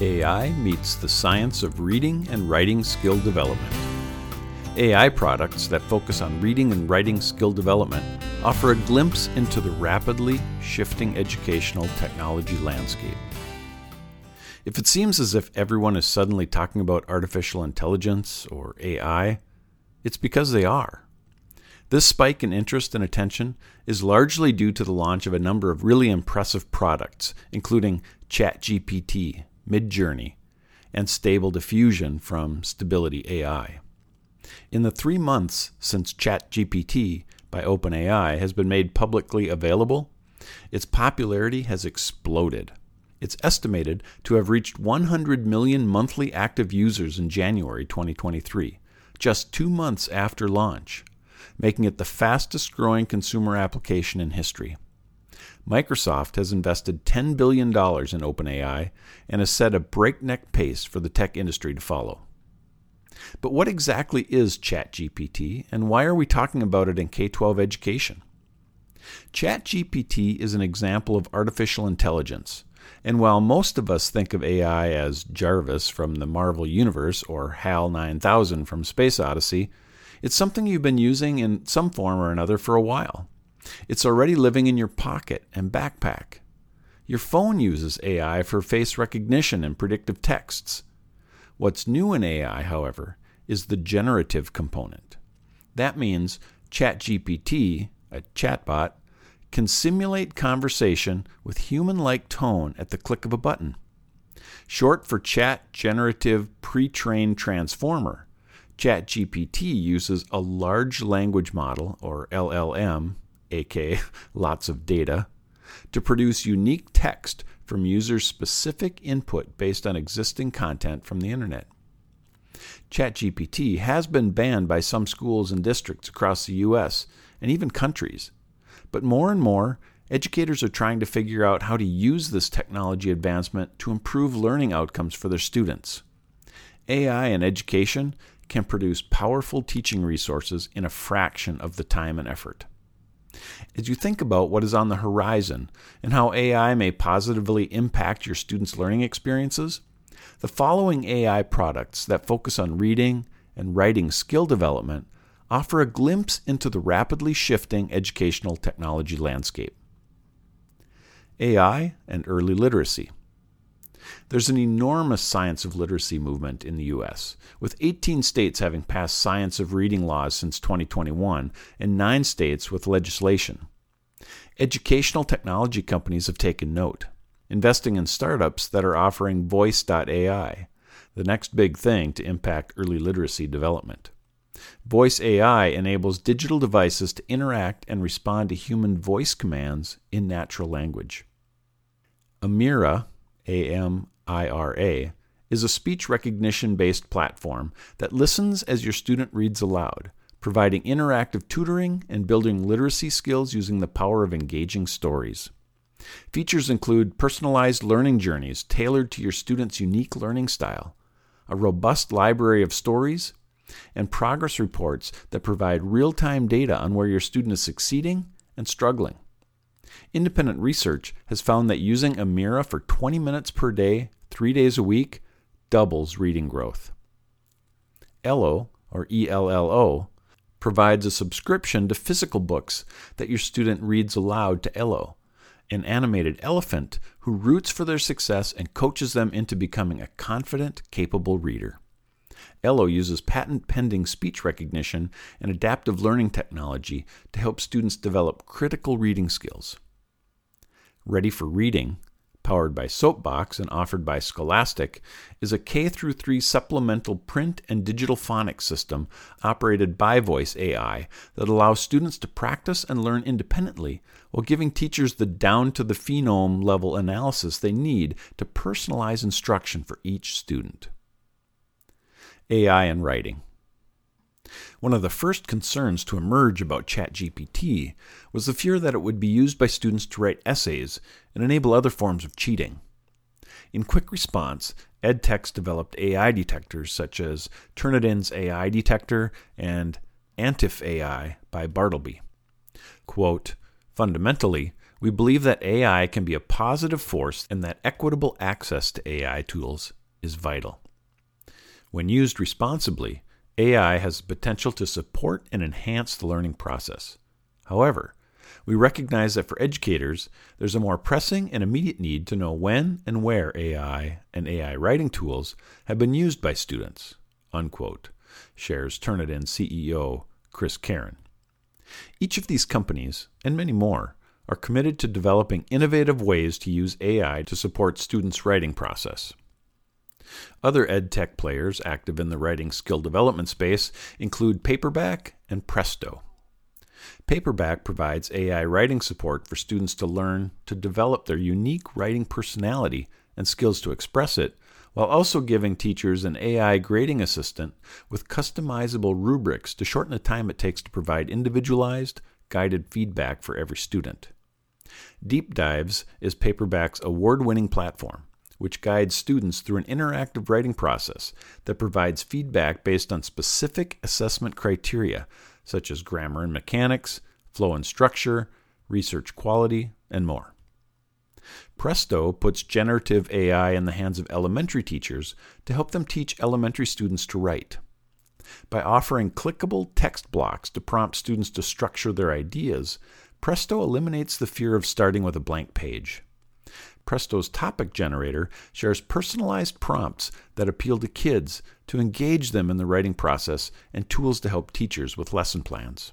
AI meets the science of reading and writing skill development. AI products that focus on reading and writing skill development offer a glimpse into the rapidly shifting educational technology landscape. If it seems as if everyone is suddenly talking about artificial intelligence or AI, it's because they are. This spike in interest and attention is largely due to the launch of a number of really impressive products, including ChatGPT, Midjourney, and Stable Diffusion from Stability AI. In the three months since ChatGPT by OpenAI has been made publicly available, its popularity has exploded. It's estimated to have reached 100 million monthly active users in January 2023, just two months after launch, making it the fastest growing consumer application in history. Microsoft has invested $10 billion in OpenAI and has set a breakneck pace for the tech industry to follow. But what exactly is ChatGPT, and why are we talking about it in K 12 education? ChatGPT is an example of artificial intelligence, and while most of us think of AI as Jarvis from the Marvel Universe or HAL 9000 from Space Odyssey, it's something you've been using in some form or another for a while. It's already living in your pocket and backpack. Your phone uses AI for face recognition and predictive texts. What's new in AI, however, is the generative component. That means ChatGPT, a chatbot, can simulate conversation with human like tone at the click of a button. Short for Chat Generative Pre trained Transformer, ChatGPT uses a large language model, or LLM, aka lots of data, to produce unique text from users' specific input based on existing content from the internet. ChatGPT has been banned by some schools and districts across the US and even countries. But more and more, educators are trying to figure out how to use this technology advancement to improve learning outcomes for their students. AI in education can produce powerful teaching resources in a fraction of the time and effort. As you think about what is on the horizon and how AI may positively impact your students' learning experiences, the following AI products that focus on reading and writing skill development offer a glimpse into the rapidly shifting educational technology landscape. AI and early literacy. There's an enormous science of literacy movement in the U.S., with 18 states having passed science of reading laws since 2021 and nine states with legislation. Educational technology companies have taken note, investing in startups that are offering Voice.ai, the next big thing to impact early literacy development. Voice AI enables digital devices to interact and respond to human voice commands in natural language. Amira AMIRA, is a speech recognition based platform that listens as your student reads aloud, providing interactive tutoring and building literacy skills using the power of engaging stories. Features include personalized learning journeys tailored to your student's unique learning style, a robust library of stories, and progress reports that provide real time data on where your student is succeeding and struggling. Independent research has found that using Amira for 20 minutes per day, three days a week, doubles reading growth. ELLO, or ELLO, provides a subscription to physical books that your student reads aloud to Ello, an animated elephant who roots for their success and coaches them into becoming a confident, capable reader. Ello uses patent pending speech recognition and adaptive learning technology to help students develop critical reading skills. Ready for Reading, powered by Soapbox and offered by Scholastic, is a K 3 supplemental print and digital phonics system operated by Voice AI that allows students to practice and learn independently while giving teachers the down to the phoneme level analysis they need to personalize instruction for each student. AI and writing. One of the first concerns to emerge about ChatGPT was the fear that it would be used by students to write essays and enable other forms of cheating. In quick response, EdTechs developed AI detectors such as Turnitin's AI detector and Antif AI by Bartleby. Quote, Fundamentally, We believe that AI can be a positive force and that equitable access to AI tools is vital. When used responsibly, AI has the potential to support and enhance the learning process. However, we recognize that for educators, there's a more pressing and immediate need to know when and where AI and AI writing tools have been used by students, unquote, shares Turnitin CEO Chris Caren. Each of these companies, and many more, are committed to developing innovative ways to use AI to support students' writing process. Other EdTech players active in the writing skill development space include Packback and Presto. Packback provides AI writing support for students to learn to develop their unique writing personality and skills to express it, while also giving teachers an AI grading assistant with customizable rubrics to shorten the time it takes to provide individualized, guided feedback for every student. Deep Dives is Packback's award winning platform, which guides students through an interactive writing process that provides feedback based on specific assessment criteria such as grammar and mechanics, flow and structure, research quality, and more. Presto puts generative AI in the hands of elementary teachers to help them teach elementary students to write. By offering clickable text blocks to prompt students to structure their ideas, Presto eliminates the fear of starting with a blank page. Presto's topic generator shares personalized prompts that appeal to kids to engage them in the writing process and tools to help teachers with lesson plans.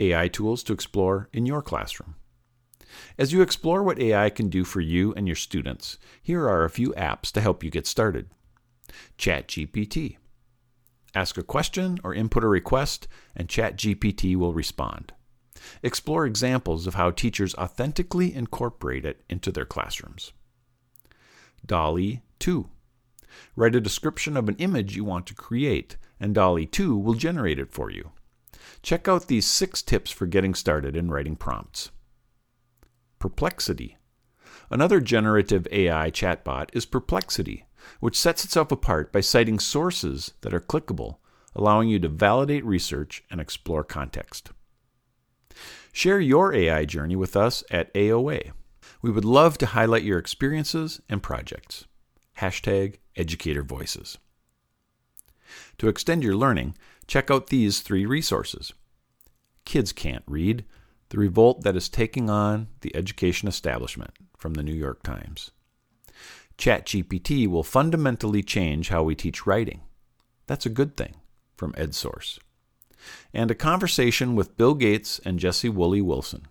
AI tools to explore in your classroom. As you explore what AI can do for you and your students, here are a few apps to help you get started. ChatGPT. Ask a question or input a request, and ChatGPT will respond. Explore examples of how teachers authentically incorporate it into their classrooms. DALL-E 2. Write a description of an image you want to create, and DALL-E 2 will generate it for you. Check out these six tips for getting started in writing prompts. Perplexity. Another generative AI chatbot is Perplexity, which sets itself apart by citing sources that are clickable, allowing you to validate research and explore context. Share your AI journey with us at AOA. We would love to highlight your experiences and projects. Hashtag Educator Voices. To extend your learning, check out these three resources. Kids Can't Read The Revolt That Is Taking On the Education Establishment from the New York Times. ChatGPT will fundamentally change how we teach writing. That's a good thing from EdSource and a conversation with Bill Gates and Jessie Woolley Wilson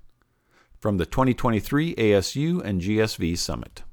from the 2023 ASU and GSV Summit.